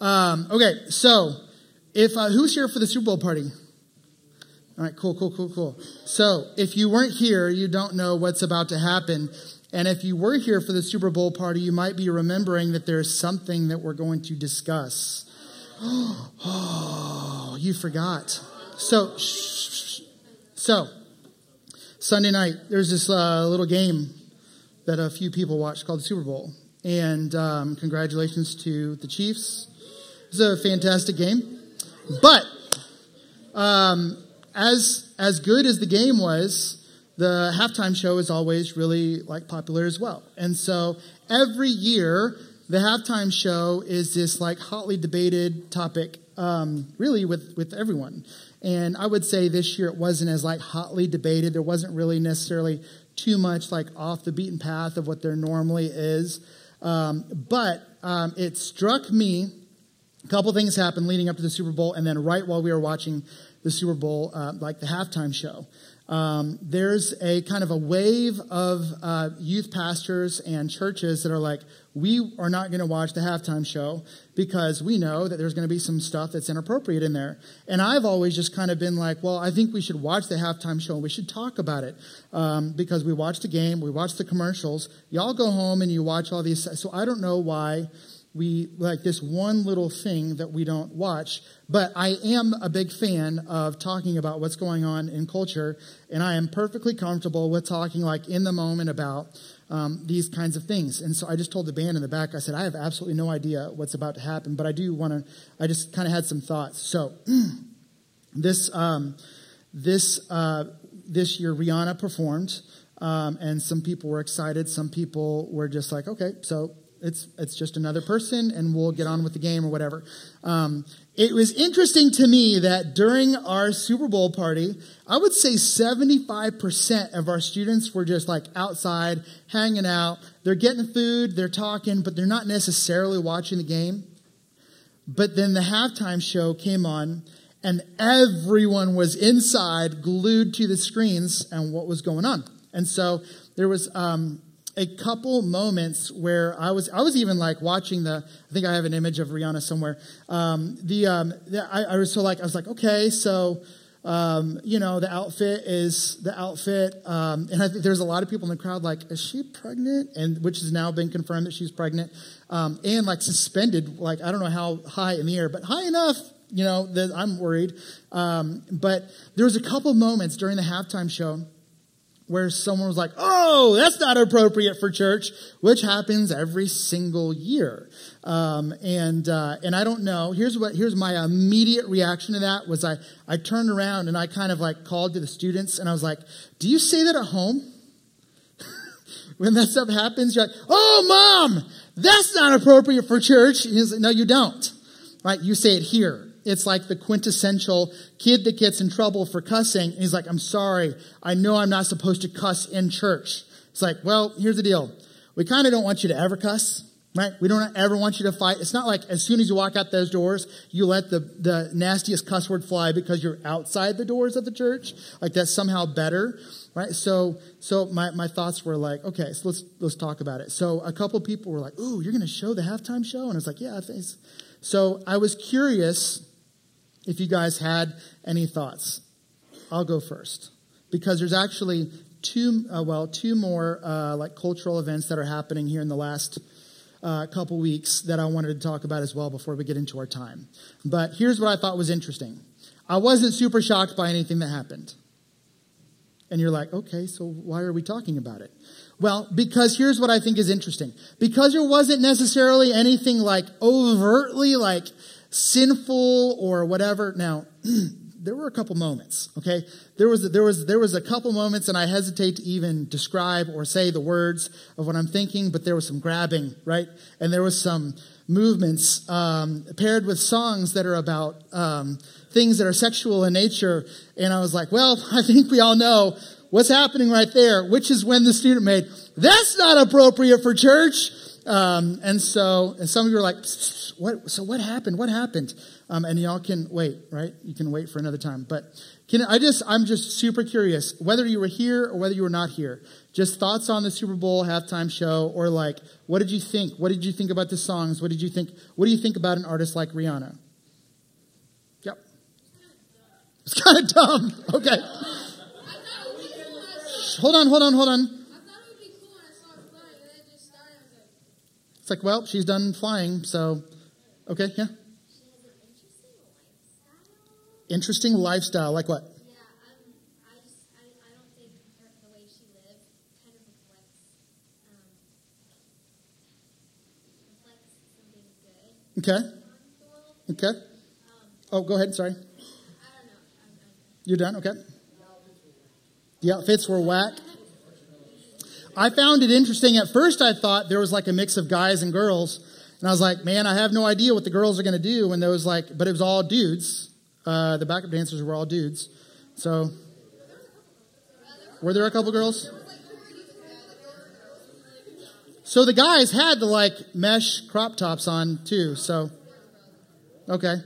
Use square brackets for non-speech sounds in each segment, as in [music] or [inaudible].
Um, okay, so if uh, who's here for the Super Bowl party? All right, cool, cool, cool, cool. So if you weren't here, you don't know what's about to happen. And if you were here for the Super Bowl party, you might be remembering that there's something that we're going to discuss. Oh, [gasps] you forgot. So, so Sunday night, there's this uh, little game that a few people watched called the Super Bowl. And um, congratulations to the Chiefs. It was a fantastic game. But um, as as good as the game was, the halftime show is always really like popular as well. And so every year, the halftime show is this like hotly debated topic, um, really with with everyone. And I would say this year it wasn't as like hotly debated. There wasn't really necessarily too much like off the beaten path of what there normally is. Um, but um, it struck me a couple things happened leading up to the Super Bowl, and then right while we were watching the Super Bowl, uh, like the halftime show. Um, there's a kind of a wave of uh, youth pastors and churches that are like, we are not going to watch the halftime show because we know that there's going to be some stuff that's inappropriate in there. And I've always just kind of been like, well, I think we should watch the halftime show and we should talk about it um, because we watch the game, we watch the commercials. Y'all go home and you watch all these. So I don't know why we like this one little thing that we don't watch. But I am a big fan of talking about what's going on in culture, and I am perfectly comfortable with talking like in the moment about um, these kinds of things. And so I just told the band in the back, I said, I have absolutely no idea what's about to happen, but I do want to. I just kind of had some thoughts. So [clears throat] this um, this uh, this year, Rihanna performed. Um, and some people were excited. Some people were just like, okay, so it's it's just another person, and we'll get on with the game or whatever. Um, it was interesting to me that during our Super Bowl party, I would say 75% of our students were just like outside, hanging out. They're getting food, they're talking, but they're not necessarily watching the game. But then the halftime show came on, and everyone was inside, glued to the screens, and what was going on. And so there was um, a couple moments where I was I was even like watching the I think I have an image of Rihanna somewhere. Um, the, um, the I, I, was so like I was like okay so um, you know the outfit is the outfit um, and I think there's a lot of people in the crowd like is she pregnant and which has now been confirmed that she's pregnant um, and like suspended like I don't know how high in the air but high enough you know that I'm worried. Um, but there was a couple moments during the halftime show where someone was like, oh, that's not appropriate for church, which happens every single year. Um, and, uh, and I don't know. Here's what, here's my immediate reaction to that was I, I turned around and I kind of like called to the students and I was like, do you say that at home? [laughs] when that stuff happens, you're like, oh, mom, that's not appropriate for church. He's like, no, you don't. Right? You say it here it's like the quintessential kid that gets in trouble for cussing. And he's like, I'm sorry. I know I'm not supposed to cuss in church. It's like, well, here's the deal. We kind of don't want you to ever cuss, right? We don't ever want you to fight. It's not like as soon as you walk out those doors, you let the, the nastiest cuss word fly because you're outside the doors of the church. Like that's somehow better, right? So, so my, my thoughts were like, okay, so let's, let's talk about it. So a couple people were like, ooh, you're going to show the halftime show? And I was like, yeah, thanks. So I was curious if you guys had any thoughts. I'll go first because there's actually two, uh, well, two more uh, like cultural events that are happening here in the last uh, couple weeks that I wanted to talk about as well before we get into our time. But here's what I thought was interesting. I wasn't super shocked by anything that happened. And you're like, okay, so why are we talking about it? Well, because here's what I think is interesting. Because there wasn't necessarily anything like overtly like sinful or whatever. Now, [clears throat] there were a couple moments, okay? There was, there was, there was a couple moments and I hesitate to even describe or say the words of what I'm thinking, but there was some grabbing, right? And there was some movements, um, paired with songs that are about, um, things that are sexual in nature. And I was like, well, [laughs] I think we all know what's happening right there, which is when the student made, that's not appropriate for church. Um, and so, and some of you are like, what, so what happened? What happened? Um, and y'all can wait, right? You can wait for another time. But can I just, I'm just super curious, whether you were here or whether you were not here, just thoughts on the Super Bowl halftime show or like, what did you think? What did you think about the songs? What did you think? What do you think about an artist like Rihanna? Yep. It's kind of dumb. [laughs] Okay. Hold on, hold on, hold on. It's like, well, she's done flying, so okay, yeah. Interesting lifestyle, like what? Okay, okay. Oh, go ahead. Sorry, I don't know. I'm, I'm, you're done. Okay. The outfits were whack. I found it interesting. At first, I thought there was like a mix of guys and girls, and I was like, man, I have no idea what the girls are going to do. When there was like, but it was all dudes. Uh, the backup dancers were all dudes. So, were there a couple girls? So the guys had the like mesh crop tops on too. So, okay.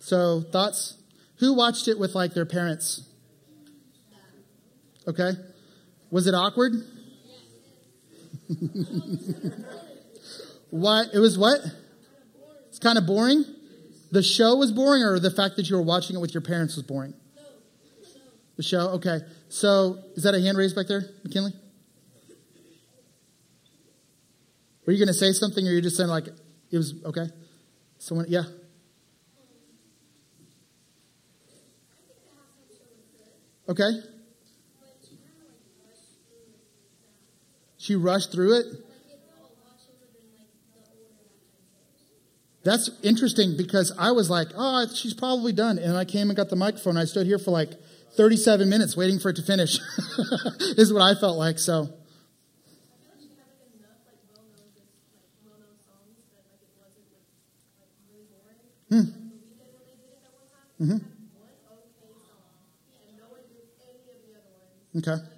So thoughts? Who watched it with like their parents? Okay. Was it awkward? what? It was what? It's kind of boring. The show was boring, or the fact that you were watching it with your parents was boring. The show. Okay. So is that a hand raised back there, McKinley? Were you going to say something, or you just saying like it was okay? Someone, yeah. Okay. She rushed through it. That's interesting because I was like, oh, she's probably done. And I came and got the microphone. I stood here for like 37 minutes waiting for it to finish, [laughs] is what I felt like. So, hmm. Mm-hmm. Okay.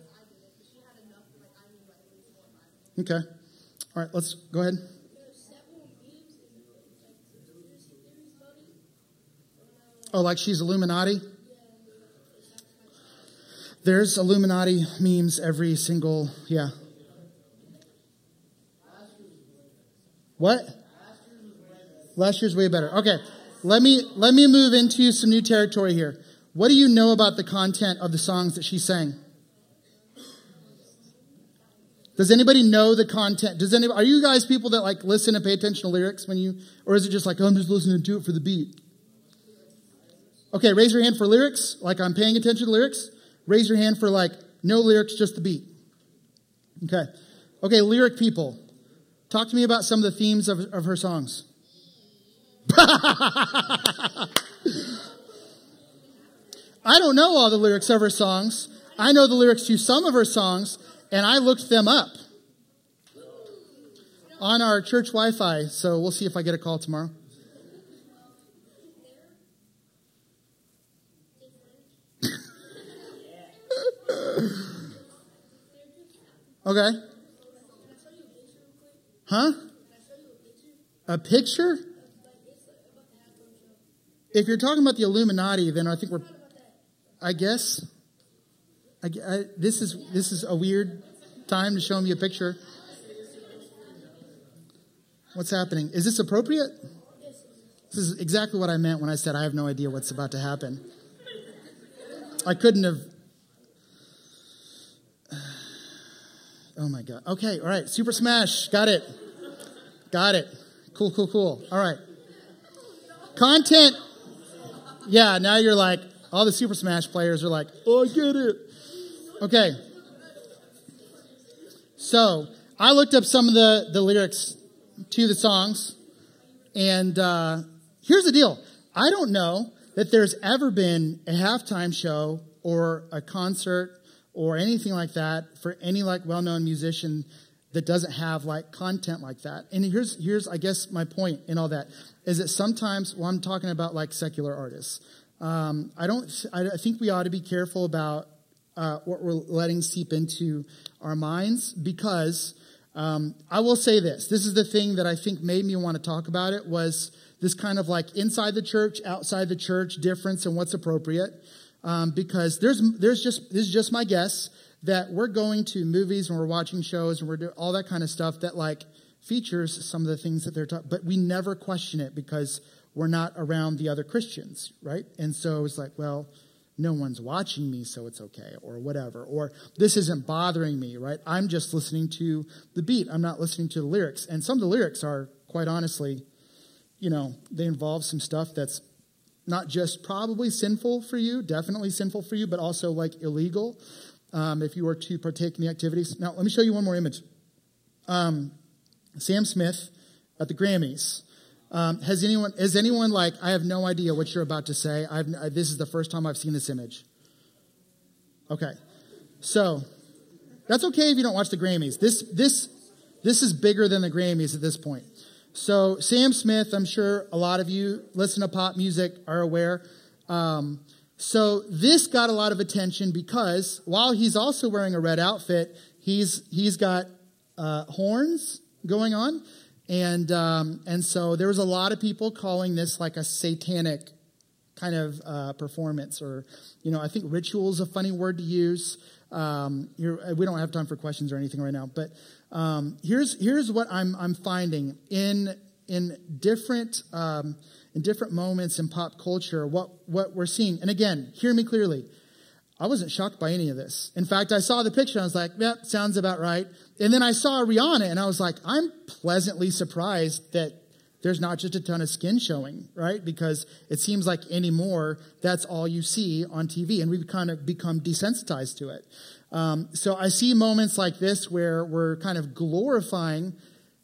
Okay. All right, let's go ahead. Oh, like she's Illuminati? There's Illuminati memes every single, yeah. What? Last year's way better. Okay. Let me let me move into some new territory here. What do you know about the content of the songs that she sang? Does anybody know the content? Does anybody, are you guys people that like listen and pay attention to lyrics when you, or is it just like, oh, I'm just listening to it for the beat? Okay, raise your hand for lyrics, like I'm paying attention to lyrics. Raise your hand for like, no lyrics, just the beat. Okay. Okay, lyric people. Talk to me about some of the themes of, of her songs. [laughs] I don't know all the lyrics of her songs. I know the lyrics to some of her songs, and I looked them up on our church Wi Fi. So we'll see if I get a call tomorrow. [laughs] okay. Huh? A picture? If you're talking about the Illuminati, then I think we're, I guess. I, I, this is this is a weird time to show me a picture. What's happening? Is this appropriate? This is exactly what I meant when I said I have no idea what's about to happen. I couldn't have. [sighs] Oh my God. Okay, all right. Super Smash. Got it. Got it. Cool, cool, cool. All right. Content. Yeah, now you're like, all the Super Smash players are like, oh, I get it. Okay. So I looked up some of the, the lyrics to the songs, and uh, here's the deal. I don't know that there's ever been a halftime show or a concert or anything like that for any like well-known musician that doesn't have like content like that. And here's here's I guess my point in all that is that sometimes well I'm talking about like secular artists. Um, I don't. I think we ought to be careful about uh, what we're letting seep into our minds because Um, I will say this. This is the thing that I think made me want to talk about it was this kind of like inside the church, outside the church difference and what's appropriate. Um, because there's, there's just, this is just my guess that we're going to movies and we're watching shows and we're doing all that kind of stuff that like features some of the things that they're talking, but we never question it because we're not around the other Christians, right? And so it's like, well, no one's watching me, so it's okay, or whatever. Or this isn't bothering me, right? I'm just listening to the beat. I'm not listening to the lyrics. And some of the lyrics are, quite honestly, you know, they involve some stuff that's not just probably sinful for you, definitely sinful for you, but also like illegal um, if you were to partake in the activities. Now, let me show you one more image. Um, Sam Smith at the Grammys. Um, has anyone, is anyone like, I have no idea what you're about to say. I've, this is the first time I've seen this image. Okay. So, that's okay if you don't watch the Grammys. This, this, this is bigger than the Grammys at this point. So, Sam Smith, I'm sure a lot of you listen to pop music are aware. Um, so, this got a lot of attention because while he's also wearing a red outfit, he's, he's got uh, horns going on. And, um, and so there was a lot of people calling this like a satanic kind of uh, performance, or, you know, I think ritual is a funny word to use. Um, we don't have time for questions or anything right now, but um, here's, here's what I'm, I'm finding in, in different, um, in different moments in pop culture, what, what we're seeing. And again, hear me clearly. I wasn't shocked by any of this. In fact, I saw the picture. I was like, yep, sounds about right. And then I saw Rihanna and I was like, I'm pleasantly surprised that there's not just a ton of skin showing, right? Because it seems like anymore, that's all you see on TV and we've kind of become desensitized to it. Um, so I see moments like this where we're kind of glorifying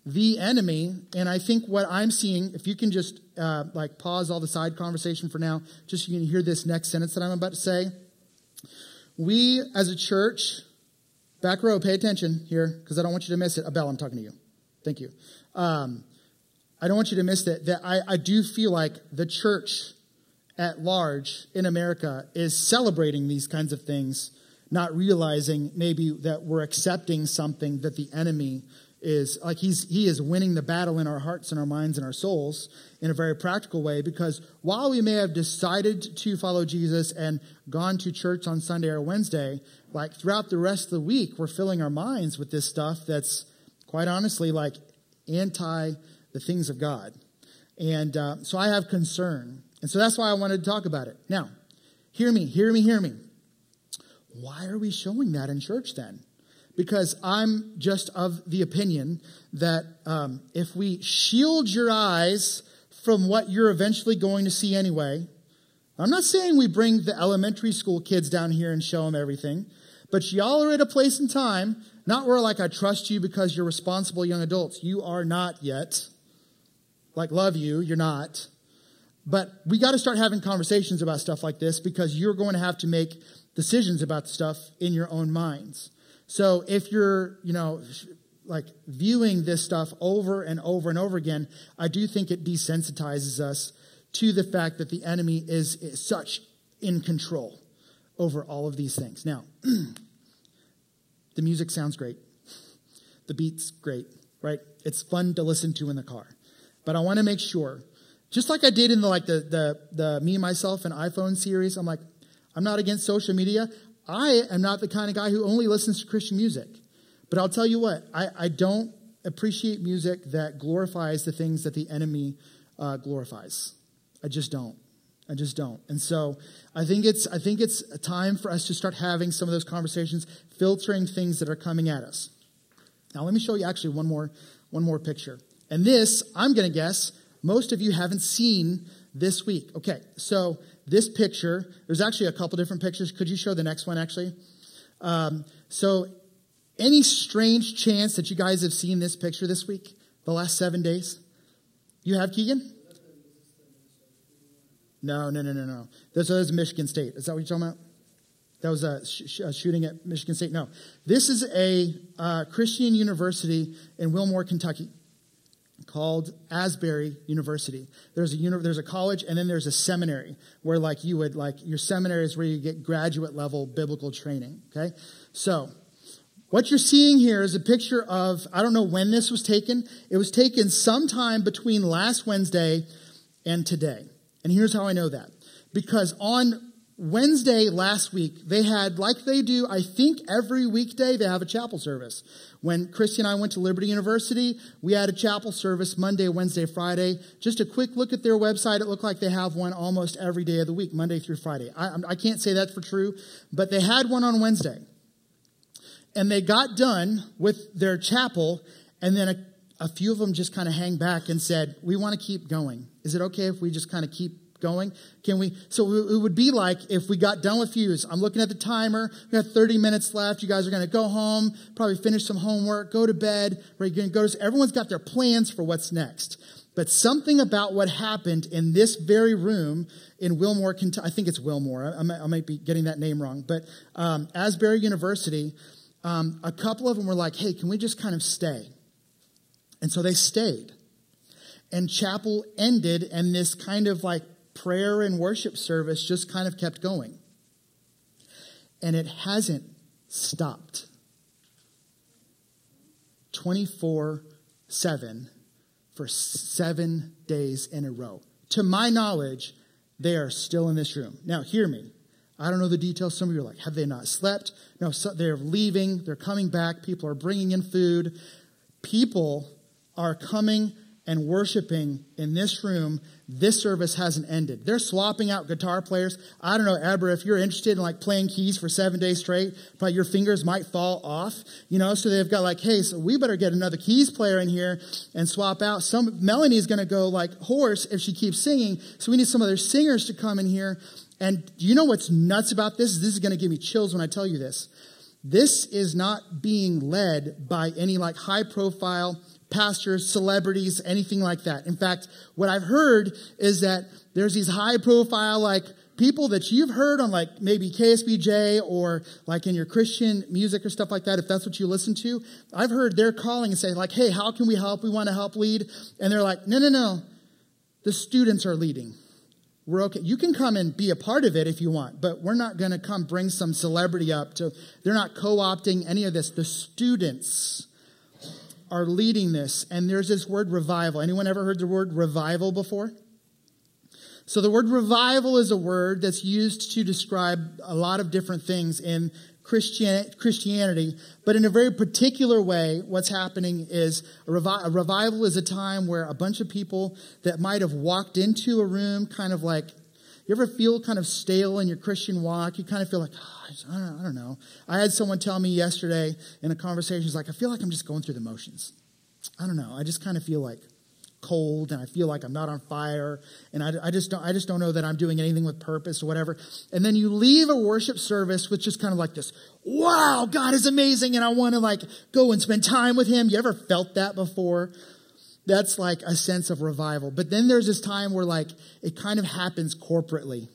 the enemy. And I think what I'm seeing, if you can just uh, like pause all the side conversation for now, just so you can hear this next sentence that I'm about to say. We as a church Back row, pay attention here because I don't want you to miss it. Abel, I'm talking to you. Thank you. Um, I don't want you to miss that. That I, I do feel like the church at large in America is celebrating these kinds of things, not realizing maybe that we're accepting something that the enemy is like he's he is winning the battle in our hearts and our minds and our souls in a very practical way because while we may have decided to follow Jesus and gone to church on Sunday or Wednesday, like throughout the rest of the week, we're filling our minds with this stuff that's quite honestly like anti the things of God. And uh, so I have concern. And so that's why I wanted to talk about it. Now, hear me, hear me, hear me. Why are we showing that in church then? Because I'm just of the opinion that um, if we shield your eyes from what you're eventually going to see anyway, I'm not saying we bring the elementary school kids down here and show them everything, but y'all are at a place in time, not where like I trust you because you're responsible young adults. You are not yet. Like, love you, you're not. But we got to start having conversations about stuff like this because you're going to have to make decisions about stuff in your own minds. So if you're, you know, like viewing this stuff over and over and over again, I do think it desensitizes us to the fact that the enemy is, is such in control over all of these things. Now, [clears throat] the music sounds great. The beat's great, right? It's fun to listen to in the car. But I want to make sure, just like I did in the like the the the me myself and iPhone series, I'm like, I'm not against social media. I am not the kind of guy who only listens to Christian music. But I'll tell you what, I, I don't appreciate music that glorifies the things that the enemy uh, glorifies. I just don't. I just don't. And so I think it's I think it's time for us to start having some of those conversations, filtering things that are coming at us. Now let me show you actually one more one more picture. And this, I'm going to guess, most of you haven't seen this week. Okay, so this picture, there's actually a couple different pictures. Could you show the next one, actually? Um, so, any strange chance that you guys have seen this picture this week, the last seven days? You have, Keegan? No, no, no, no, no. This was Michigan State. Is that what you're talking about? That was a, sh- a shooting at Michigan State. No, this is a uh, Christian university in Wilmore, Kentucky called Asbury University. There's a uni- there's a college and then there's a seminary where like you would like your seminary is where you get graduate level biblical training. Okay, so What you're seeing here is a picture of, I don't know when this was taken. It was taken sometime between last Wednesday and today. And here's how I know that. Because on Wednesday last week, they had, like they do, I think every weekday, they have a chapel service. When Christy and I went to Liberty University, we had a chapel service Monday, Wednesday, Friday. Just a quick look at their website. It looked like they have one almost every day of the week, Monday through Friday. I, I can't say that for true, but they had one on Wednesday. And they got done with their chapel, and then a, a few of them just kind of hang back and said, We want to keep going. Is it okay if we just kind of keep going? Can we? So it would be like if we got done with Fuse. I'm looking at the timer. We got 30 minutes left. You guys are going to go home, probably finish some homework, go to bed. We're going to go to, everyone's got their plans for what's next. But something about what happened in this very room in Wilmore, I think it's Wilmore. I, I, might, be getting that name wrong. But um, Asbury University, um, a couple of them were like, hey, can we just kind of stay? And so they stayed. And chapel ended, and this kind of like prayer and worship service just kind of kept going. And it hasn't stopped. 24 7 for seven days in a row. To my knowledge, they are still in this room. Now, hear me. I don't know the details. Some of you are like, have they not slept? No, so they're leaving. They're coming back. People are bringing in food. People are coming and worshiping in this room, this service hasn't ended. They're swapping out guitar players. I don't know, Abra, if you're interested in like playing keys for seven days straight, but your fingers might fall off, you know, so they've got like, hey, so we better get another keys player in here and swap out. Some, Melanie's gonna go like hoarse if she keeps singing, so we need some other singers to come in here. And you know what's nuts about this? This is gonna give me chills when I tell you this. This is not being led by any like high profile, pastors, celebrities, anything like that. In fact, what I've heard is that there's these high profile, like, people that you've heard on like maybe KSBJ or like in your Christian music or stuff like that, if that's what you listen to, I've heard they're calling and saying like, hey, how can we help? We want to help lead. And they're like, no, no, no. The students are leading. We're okay. You can come and be a part of it if you want, but we're not going to come bring some celebrity up to, they're not co-opting any of this. The students are leading this. And there's this word revival. Anyone ever heard the word revival before? So the word revival is a word that's used to describe a lot of different things in Christianity, but in a very particular way, what's happening is a, revi- a, revival is a time where a bunch of people that might have walked into a room kind of like, you ever feel kind of stale in your Christian walk? You kind of feel like, oh, I, don't, know. I had someone tell me yesterday in a conversation, he's like, I feel like I'm just going through the motions. I don't know. I just kind of feel like cold and I feel like I'm not on fire and I, I, just don't, I just don't know that I'm doing anything with purpose or whatever. And then you leave a worship service with just kind of like this, wow, God is amazing and I want to like go and spend time with him. You ever felt that before? That's like a sense of revival. But then there's this time where like it kind of happens corporately.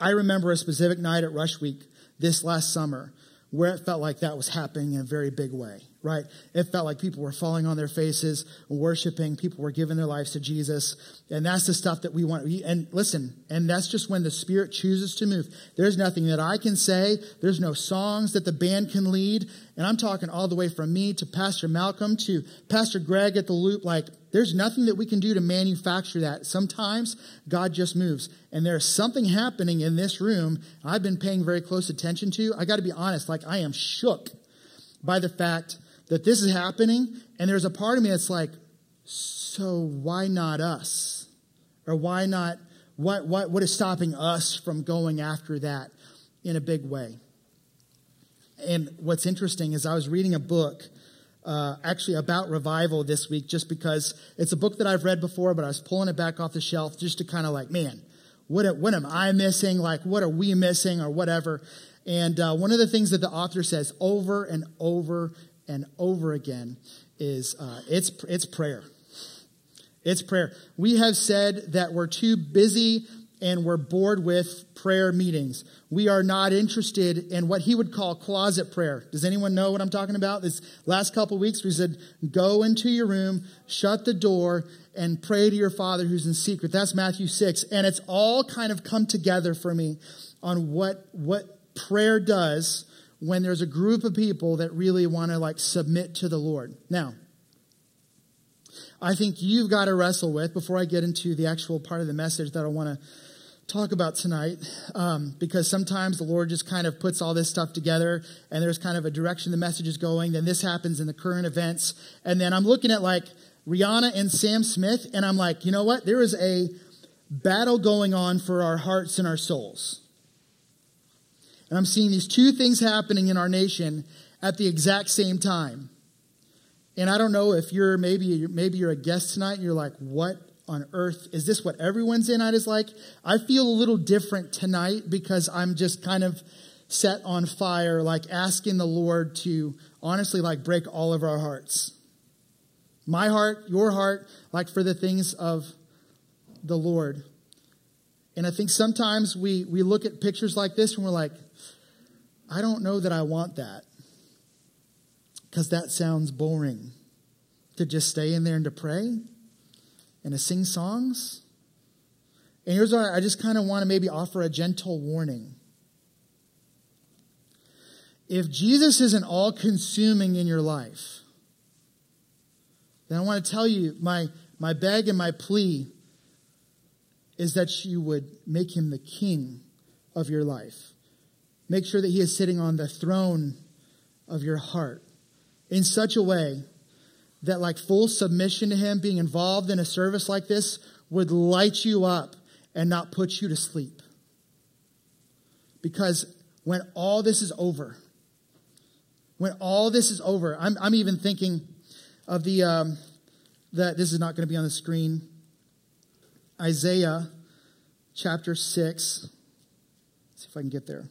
I remember a specific night at Rush Week this last summer where it felt like that was happening in a very big way right? It felt like people were falling on their faces, worshiping, people were giving their lives to Jesus. And that's the stuff that we want. And listen, and that's just when the Spirit chooses to move. There's nothing that I can say. There's no songs that the band can lead. And I'm talking all the way from me to Pastor Malcolm to Pastor Greg at the Loop. Like, there's nothing that we can do to manufacture that. Sometimes God just moves. And there's something happening in this room I've been paying very close attention to. I got to be honest, like, I am shook by the fact that this is happening, and there's a part of me that's like, so why not us? Or why not, what, what, what is stopping us from going after that in a big way? And what's interesting is I was reading a book uh, actually about revival this week just because it's a book that I've read before, but I was pulling it back off the shelf just to kind of like, man, what, what am I missing? Like, what are we missing or whatever? And uh, one of the things that the author says over and over and over again is uh, it's, it's prayer. It's prayer. We have said that we're too busy and we're bored with prayer meetings. We are not interested in what he would call closet prayer. Does anyone know what I'm talking about? This last couple weeks we said, go into your room, shut the door, and pray to your father who's in secret. That's Matthew 6. And it's all kind of come together for me on what, what prayer does when there's a group of people that really want to like submit to the Lord. Now, I think you've got to wrestle with before I get into the actual part of the message that I want to talk about tonight, um, because sometimes the Lord just kind of puts all this stuff together and there's kind of a direction the message is going. Then this happens in the current events. And then I'm looking at like Rihanna and Sam Smith, and I'm like, you know what? There is a battle going on for our hearts and our souls. And I'm seeing these two things happening in our nation at the exact same time. And I don't know if you're maybe maybe you're a guest tonight and you're like, what on earth is this what everyone's in night is like? I feel a little different tonight because I'm just kind of set on fire, like asking the Lord to honestly like break all of our hearts. My heart, your heart, like for the things of the Lord. And I think sometimes we, we look at pictures like this and we're like, I don't know that I want that. Because that sounds boring. To just stay in there and to pray and to sing songs. And here's what I just kind of want to maybe offer a gentle warning. If Jesus isn't all consuming in your life, then I want to tell you my, my beg and my plea is that you would make him the king of your life. Make sure that he is sitting on the throne of your heart in such a way that, like, full submission to him, being involved in a service like this, would light you up and not put you to sleep. Because when all this is over, when all this is over, I'm, I'm even thinking of the, um, that this is not going to be on the screen. Isaiah chapter 6. Let's see if I can get there.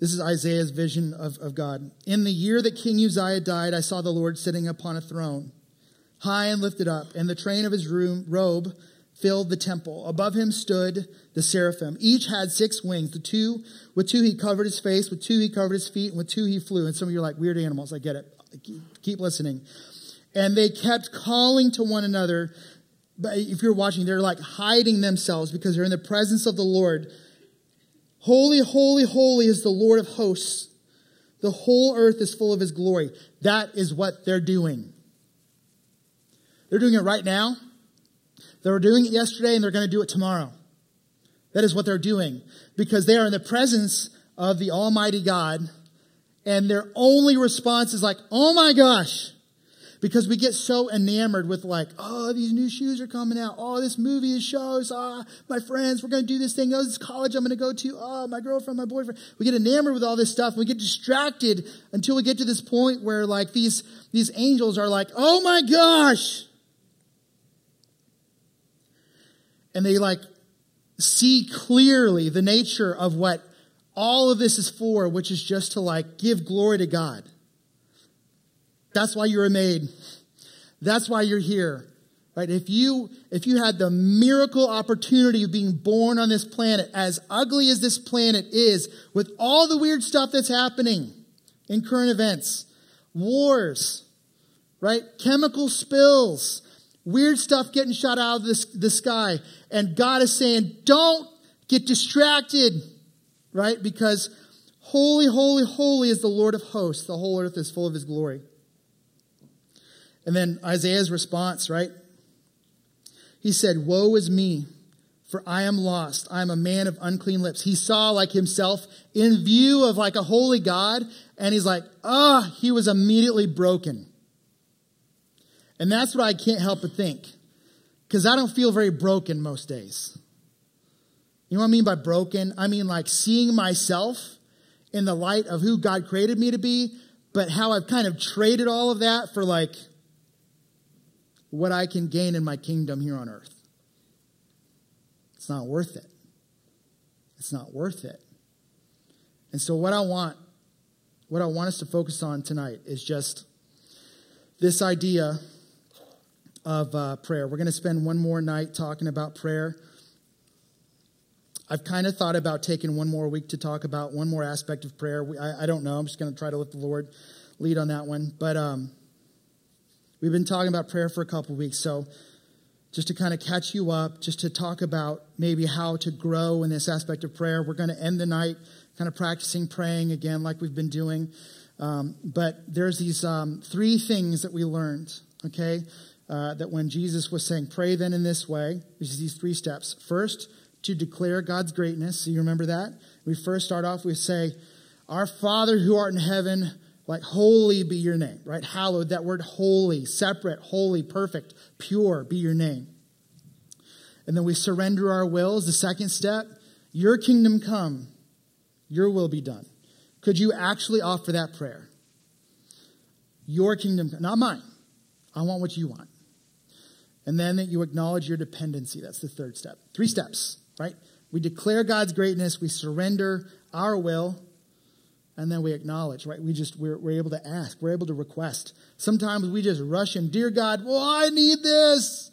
This is Isaiah's vision of, of God. In the year that King Uzziah died, I saw the Lord sitting upon a throne, high and lifted up, and the train of his room, robe filled the temple. Above him stood the seraphim. Each had six wings. The two, with two he covered his face, with two he covered his feet, and with two he flew. And some of you are like weird animals. I get it. Keep listening. And they kept calling to one another. But if you're watching, they're like hiding themselves because they're in the presence of the Lord. Holy, holy, holy is the Lord of hosts. The whole earth is full of his glory. That is what they're doing. They're doing it right now. They were doing it yesterday and they're going to do it tomorrow. That is what they're doing because they are in the presence of the Almighty God and their only response is like, oh my gosh, because we get so enamored with like, oh, these new shoes are coming out. Oh, this movie is shows. Ah, my friends, we're going to do this thing. Oh, this college I'm going to go to. Oh, my girlfriend, my boyfriend. We get enamored with all this stuff. We get distracted until we get to this point where like these, these angels are like, oh my gosh. And they like see clearly the nature of what all of this is for, which is just to like give glory to God. That's why you were made. That's why you're here. Right? If you, if you had the miracle opportunity of being born on this planet, as ugly as this planet is, with all the weird stuff that's happening in current events, wars, right? Chemical spills, weird stuff getting shot out of the, the sky. And God is saying, don't get distracted, right? Because holy, holy, holy is the Lord of hosts. The whole earth is full of his glory. And then Isaiah's response, right? He said, Woe is me, for I am lost. I am a man of unclean lips. He saw like himself in view of like a holy God, and he's like, ah, oh, he was immediately broken. And that's what I can't help but think. Because I don't feel very broken most days. You know what I mean by broken? I mean like seeing myself in the light of who God created me to be, but how I've kind of traded all of that for like what I can gain in my kingdom here on earth. It's not worth it. It's not worth it. And so, what I want, what I want us to focus on tonight is just this idea of uh, prayer. We're going to spend one more night talking about prayer. I've kind of thought about taking one more week to talk about one more aspect of prayer. I, I don't know. I'm just going to try to let the Lord lead on that one. But um, We've been talking about prayer for a couple weeks. So just to kind of catch you up, just to talk about maybe how to grow in this aspect of prayer. We're going to end the night kind of practicing praying again, like we've been doing. Um, but there's these um, three things that we learned, okay? Uh, that when Jesus was saying, pray then in this way, there's these three steps. First, to declare God's greatness. So you remember that? We first start off, we say, Our Father who art in heaven, like holy be your name, right? Hallowed, that word holy, separate, holy, perfect, pure be your name. And then we surrender our wills. The second step, your kingdom come, your will be done. Could you actually offer that prayer? Your kingdom, not mine. I want what you want. And then that you acknowledge your dependency. That's the third step. Three steps, right? We declare God's greatness, we surrender our will, and then we acknowledge, right? We just, we're, we're able to ask, we're able to request. Sometimes we just rush in, Dear God, well, I need this,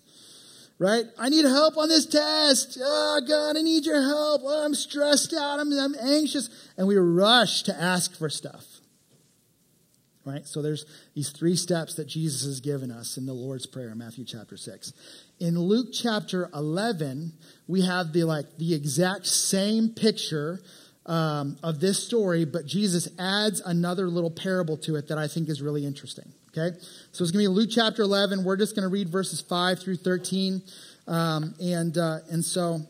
right? I need help on this test. Oh, God, I need your help. Oh, I'm stressed out. I'm, I'm anxious. And we rush to ask for stuff, right? So there's these three steps that Jesus has given us in the Lord's Prayer Matthew chapter 6. In Luke chapter 11, we have the like the exact same picture um, of this story, but Jesus adds another little parable to it that I think is really interesting. Okay? So it's going to be Luke chapter 11. We're just going to read verses 5 through 13. Um, and, uh, and so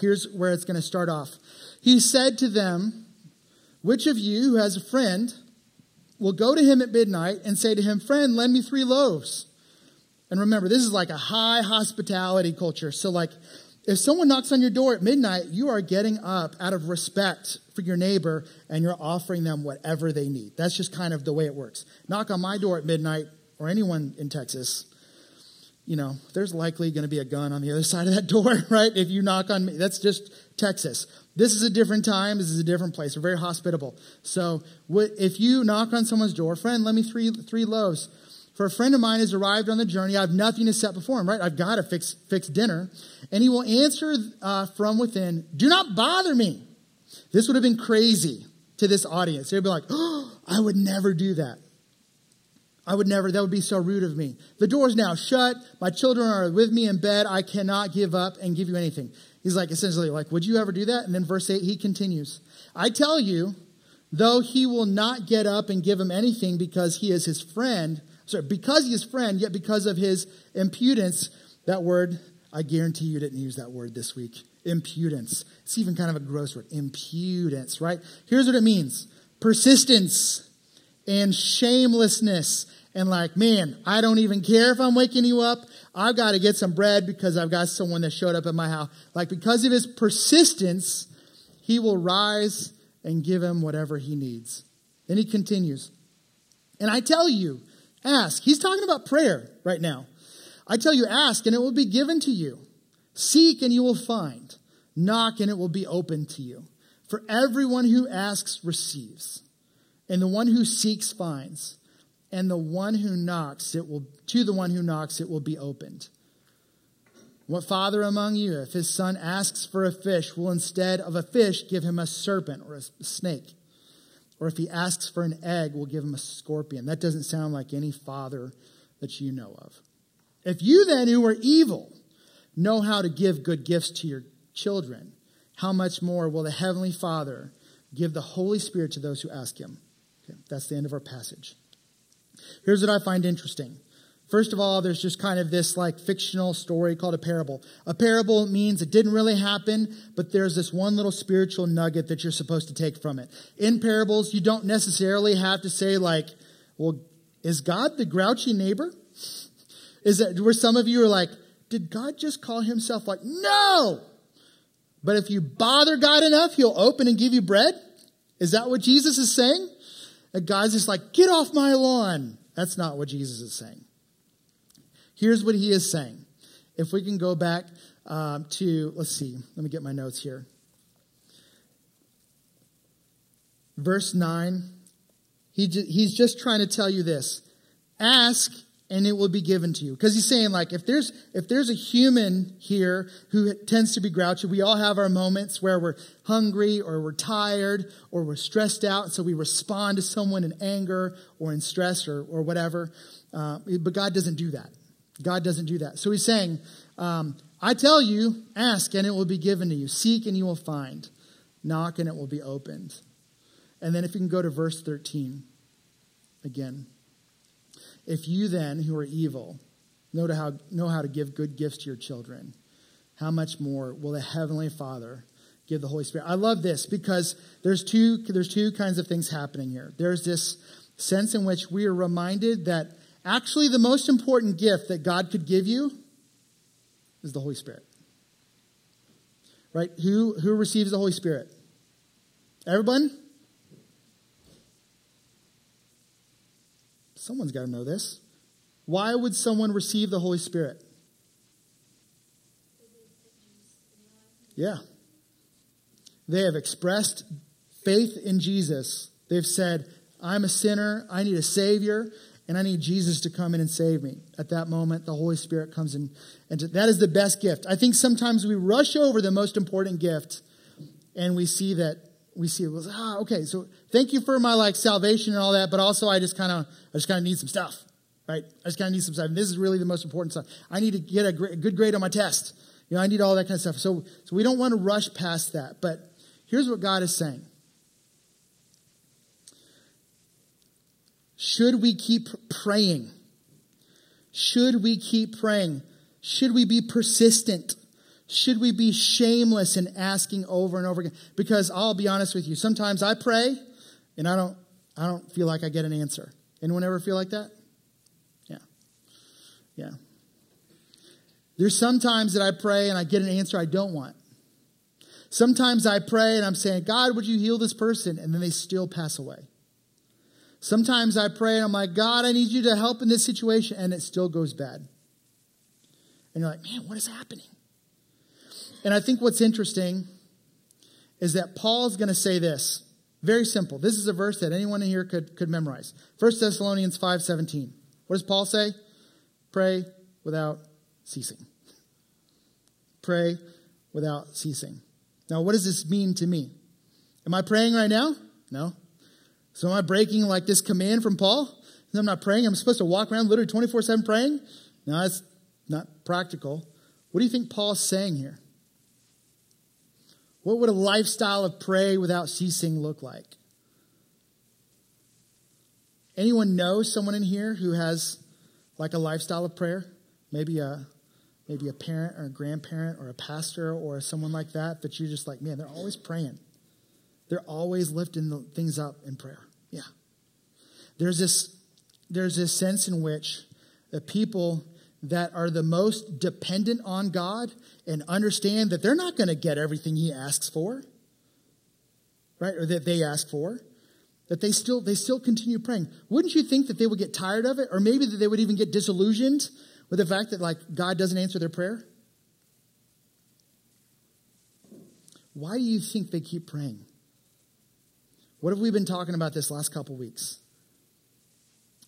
here's where it's going to start off. He said to them, Which of you who has a friend will go to him at midnight and say to him, Friend, lend me three loaves? And remember, this is like a high hospitality culture. So, like, if someone knocks on your door at midnight, you are getting up out of respect for your neighbor and you're offering them whatever they need. That's just kind of the way it works. Knock on my door at midnight or anyone in Texas, you know, there's likely going to be a gun on the other [laughs] side of that door, right? If you knock on me, that's just Texas. This is a different time. This is a different place. We're very hospitable. So if you knock on someone's door, friend, let me three, three loaves. For a friend of mine has arrived on the journey. I have nothing to set before him, right? I've got to fix, fix dinner. And he will answer uh, from within, Do not bother me. This would have been crazy to this audience. They'd be like, oh, I would never do that. I would never, that would be so rude of me. The door's now shut. My children are with me in bed. I cannot give up and give you anything. He's like, essentially, like, would you ever do that? And then verse 8, he continues, I tell you, though he will not get up and give him anything because he is his friend, sorry, because he is friend, yet because of his impudence, that word, I guarantee you didn't use that word this week. Impudence. It's even kind of a gross word. Impudence, right? Here's what it means. Persistence and shamelessness and like, man, I don't even care if I'm waking you up. I've got to get some bread because I've got someone that showed up at my house. Like, because of his persistence, he will rise and give him whatever he needs. Then he continues. And I tell you, Ask. He's talking about prayer right now. I tell you, ask and it will be given to you. Seek and you will find. Knock and it will be open to you. For everyone who asks receives, and the one who seeks finds, and the one who knocks, it will to the one who knocks it will be opened. What father among you, if his son asks for a fish, will instead of a fish give him a serpent or a snake? Or if he asks for an egg, we'll give him a scorpion. That doesn't sound like any father that you know of. If you then, who are evil, know how to give good gifts to your children, how much more will the Heavenly Father give the Holy Spirit to those who ask Him? Okay, that's the end of our passage. Here's what I find interesting First of all, there's just kind of this like fictional story called a parable. A parable means it didn't really happen, but there's this one little spiritual nugget that you're supposed to take from it. In parables, you don't necessarily have to say like, well, is God the grouchy neighbor? Is it where some of you are like, did God just call himself like, no! But if you bother God enough, he'll open and give you bread? Is that what Jesus is saying? That God's just like, get off my lawn. That's not what Jesus is saying. Here's what he is saying. If we can go back um, to, let's see, let me get my notes here. Verse 9, he he's just trying to tell you this. Ask and it will be given to you. Because he's saying like if there's if there's a human here who tends to be grouchy we all have our moments where we're hungry or we're tired or we're stressed out. So we respond to someone in anger or in stress or, or whatever. Uh, but god doesn't do that God doesn't do that. So he's saying, um, I tell you, ask and it will be given to you. Seek and you will find. Knock and it will be opened. And then if you can go to verse 13 again. If you then, who are evil, know how, know how to give good gifts to your children, how much more will the Heavenly Father give the Holy Spirit? I love this because there's two, there's two kinds of things happening here. There's this sense in which we are reminded that actually the most important gift that God could give you is the Holy Spirit. Right? Who, who receives the Holy Spirit? Everyone? Someone's got to know this. Why would someone receive the Holy Spirit? Yeah. They have expressed faith in Jesus. They've said, I'm a sinner, I need a Savior, and I need Jesus to come in and save me. At that moment, the Holy Spirit comes in, and that is the best gift. I think sometimes we rush over the most important gift, and we see that we see it was ah okay. So thank you for my like salvation and all that, but also I just kind of I just kind of need some stuff, right? I just kind of need some stuff. And this is really the most important stuff. I need to get a, a good grade on my test. You know, I need all that kind of stuff. So so we don't want to rush past that. But here's what God is saying. Should we keep praying? Should we keep praying? Should we be persistent? Should we be shameless in asking over and over again? Because I'll be honest with you, sometimes I pray and I don't I don't feel like I get an answer. Anyone ever feel like that? Yeah. Yeah. There's sometimes that I pray and I get an answer I don't want. Sometimes I pray and I'm saying, God, would you heal this person? And then they still pass away. Sometimes I pray and I'm like, God, I need you to help in this situation, and it still goes bad. And you're like, man, what is happening? And I think what's interesting is that Paul's going to say this. Very simple. This is a verse that anyone in here could, could memorize. 1 Thessalonians 5.17. What does Paul say? Pray without ceasing. Pray without ceasing. Now, what does this mean to me? Am I praying right now? No. So am I breaking like this command from Paul? I'm not praying. I'm supposed to walk around literally 24 7 praying? No, that's not practical. What do you think Paul's saying here? What would a lifestyle of pray without ceasing look like? Anyone know someone in here who has like a lifestyle of prayer? Maybe a maybe a parent or a grandparent or a pastor or someone like that that you're just like, man, they're always praying. They're always lifting the things up in prayer. Yeah. There's this, there's this sense in which the people that are the most dependent on God and understand that they're not going to get everything He asks for, right, or that they ask for, that they still they still continue praying. Wouldn't you think that they would get tired of it, or maybe that they would even get disillusioned with the fact that like God doesn't answer their prayer? Why do you think they keep praying? What have we been talking about this last couple weeks?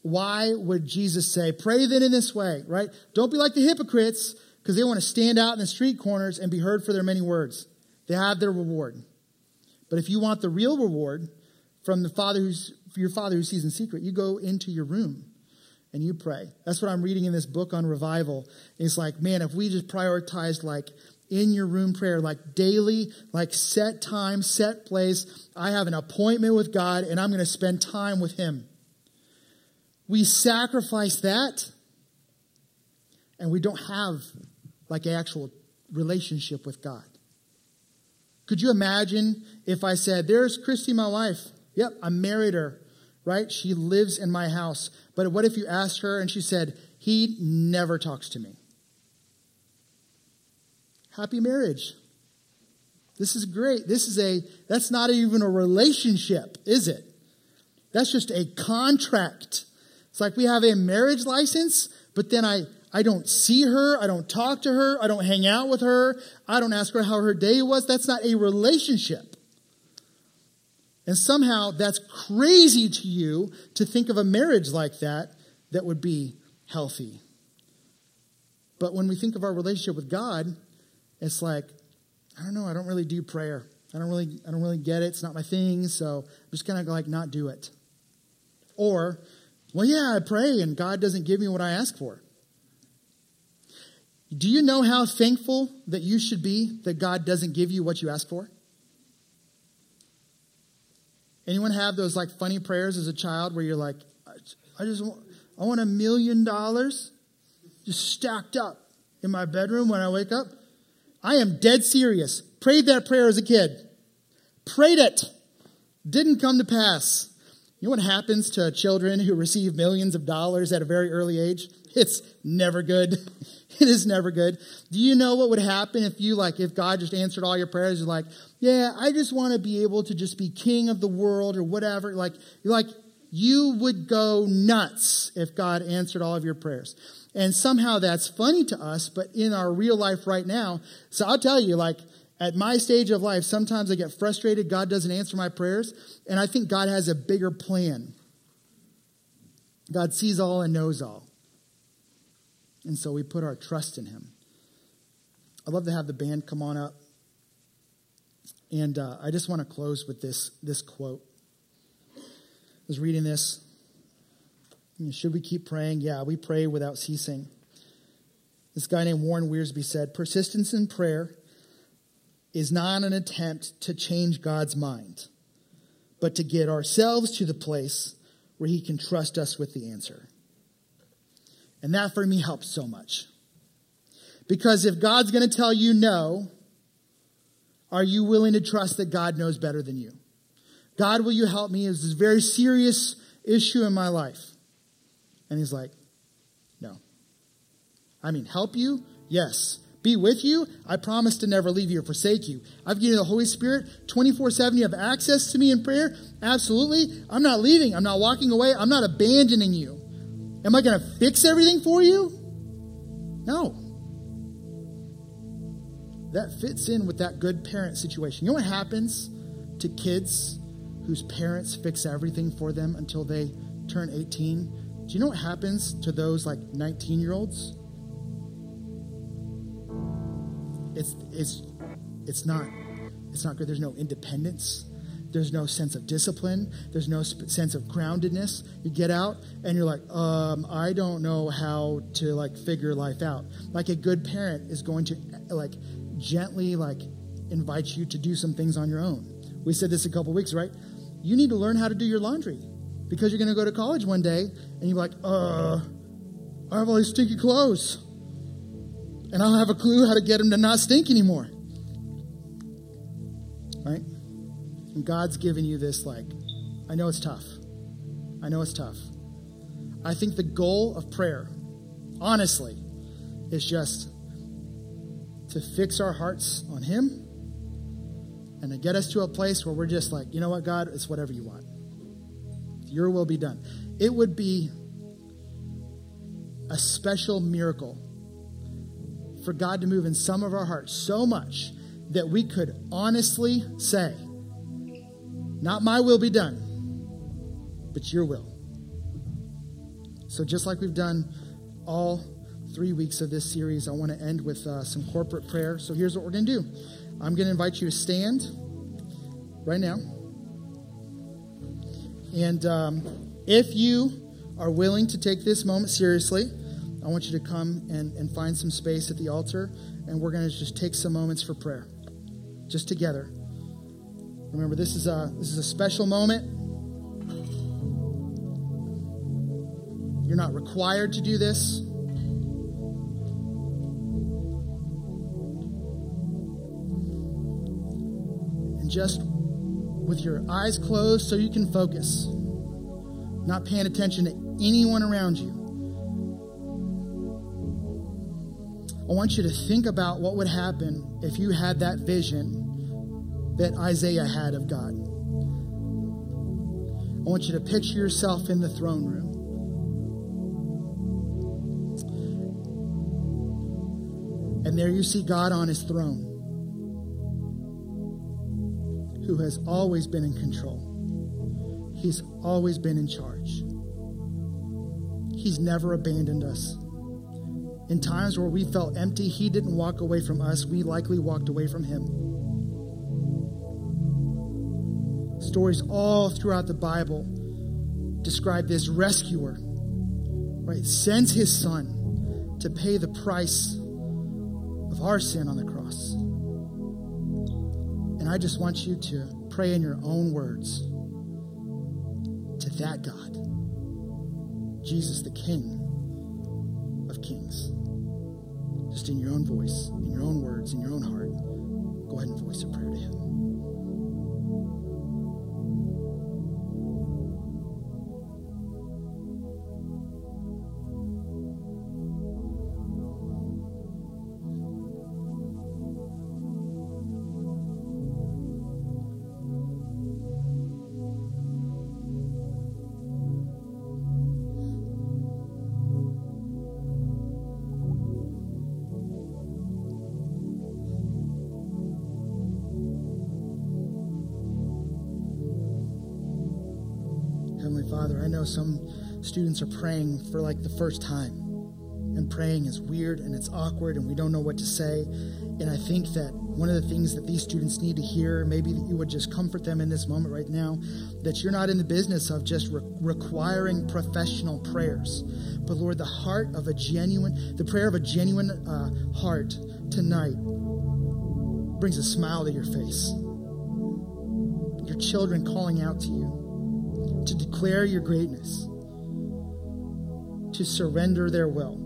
Why would Jesus say, pray then in this way, right? Don't be like the hypocrites because they want to stand out in the street corners and be heard for their many words. They have their reward. But if you want the real reward from the Father who's your Father who sees in secret, you go into your room and you pray. That's what I'm reading in this book on revival. It's like, man, if we just prioritized like in your room prayer, like daily, like set time, set place. I have an appointment with God and I'm going to spend time with Him. We sacrifice that and we don't have like an actual relationship with God. Could you imagine if I said, There's Christy, my wife. Yep, I married her, right? She lives in my house. But what if you asked her and she said, He never talks to me? Happy marriage. This is great. This is a, that's not even a relationship, is it? That's just a contract. It's like we have a marriage license, but then I, I don't see her. I don't talk to her. I don't hang out with her. I don't ask her how her day was. That's not a relationship. And somehow that's crazy to you to think of a marriage like that that would be healthy. But when we think of our relationship with God, it's like, I don't know, I don't really do prayer. I don't really, I don't really get it. It's not my thing, so I'm just gonna like not do it. Or, well, yeah, I pray and God doesn't give me what I ask for. Do you know how thankful that you should be that God doesn't give you what you ask for? Anyone have those like funny prayers as a child where you're like, I just want, I want a million dollars just stacked up in my bedroom when I wake up? I am dead serious. Prayed that prayer as a kid. Prayed it. Didn't come to pass. You know what happens to children who receive millions of dollars at a very early age? It's never good. [laughs] It is never good. Do you know what would happen if you, like, if God just answered all your prayers? You're like, yeah, I just want to be able to just be king of the world or whatever. Like, you're like, you would go nuts if God answered all of your prayers. And somehow that's funny to us, but in our real life right now, so I'll tell you, like, at my stage of life, sometimes I get frustrated. God doesn't answer my prayers. And I think God has a bigger plan. God sees all and knows all. And so we put our trust in him. I'd love to have the band come on up. And uh, I just want to close with this, this quote. I was reading this. Should we keep praying? Yeah, we pray without ceasing. This guy named Warren Wiersbe said Persistence in prayer is not an attempt to change God's mind, but to get ourselves to the place where He can trust us with the answer. And that for me helps so much. Because if God's going to tell you no, are you willing to trust that God knows better than you? God, will you help me? Is this very serious issue in my life? And he's like, No. I mean, help you? Yes. Be with you? I promise to never leave you or forsake you. I've given you the Holy Spirit 24 7. You have access to me in prayer? Absolutely. I'm not leaving. I'm not walking away. I'm not abandoning you. Am I going to fix everything for you? No. That fits in with that good parent situation. You know what happens to kids whose parents fix everything for them until they turn 18? Do you know what happens to those like 19 year olds? It's, it's, it's not it's not good. There's no independence. There's no sense of discipline. There's no sp- sense of groundedness. You get out and you're like, um, I don't know how to like figure life out. Like a good parent is going to like gently like invite you to do some things on your own. We said this a couple weeks, right? You need to learn how to do your laundry because you're going to go to college one day and you're like, uh, I have all these stinky clothes. And I don't have a clue how to get them to not stink anymore. Right? And God's given you this, like, I know it's tough. I know it's tough. I think the goal of prayer, honestly, is just to fix our hearts on Him and to get us to a place where we're just like, you know what, God, it's whatever you want. Your will be done. It would be a special miracle for God to move in some of our hearts so much that we could honestly say, not my will be done, but your will. So, just like we've done all three weeks of this series, I want to end with uh, some corporate prayer. So, here's what we're going to do I'm going to invite you to stand right now. And um, if you are willing to take this moment seriously, I want you to come and, and find some space at the altar, and we're going to just take some moments for prayer, just together. Remember, this is a this is a special moment. You're not required to do this. And just with your eyes closed so you can focus, not paying attention to anyone around you. I want you to think about what would happen if you had that vision that Isaiah had of God. I want you to picture yourself in the throne room. And there you see God on his throne, who has always been in control. He's always been in charge. He's never abandoned us. In times where we felt empty, He didn't walk away from us. We likely walked away from Him. Stories all throughout the Bible describe this rescuer, right? Sends His Son to pay the price of our sin on the cross. And I just want you to pray in your own words to that God, Jesus, the King of Kings. Just in your own voice, in your own words, in your own heart, know some students are praying for like the first time. And praying is weird and it's awkward and we don't know what to say. And I think that one of the things that these students need to hear, maybe that you would just comfort them in this moment right now, that you're not in the business of just re- requiring professional prayers. But Lord, the heart of a genuine, the prayer of a genuine uh, heart tonight brings a smile to your face. Your children calling out to you declare your greatness, to surrender their will,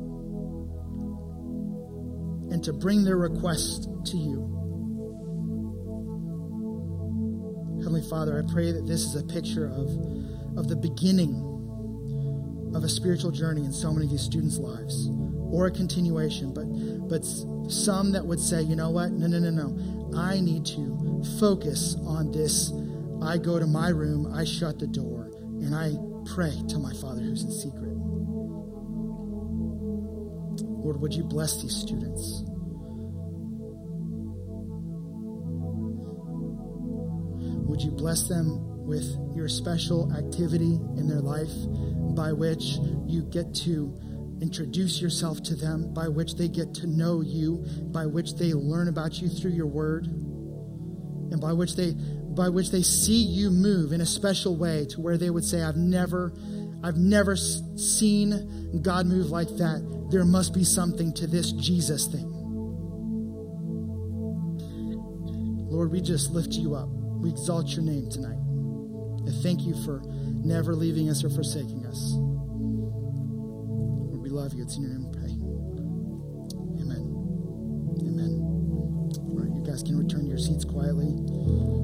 and to bring their request to you. Heavenly Father, I pray that this is a picture of, of the beginning of a spiritual journey in so many of these students' lives, or a continuation, but, but some that would say, you know what? No, no, no, no. I need to focus on this. I go to my room, I shut the door, and I pray to my Father who's in secret. Lord, would you bless these students? Would you bless them with your special activity in their life by which you get to introduce yourself to them, by which they get to know you, by which they learn about you through your word, and by which they by which they see you move in a special way to where they would say, I've never, I've never seen God move like that. There must be something to this Jesus thing. Lord, we just lift you up. We exalt your name tonight. And thank you for never leaving us or forsaking us. Lord, we love you. It's in your name we pray. Amen. Amen. All right, you guys can return to your seats quietly.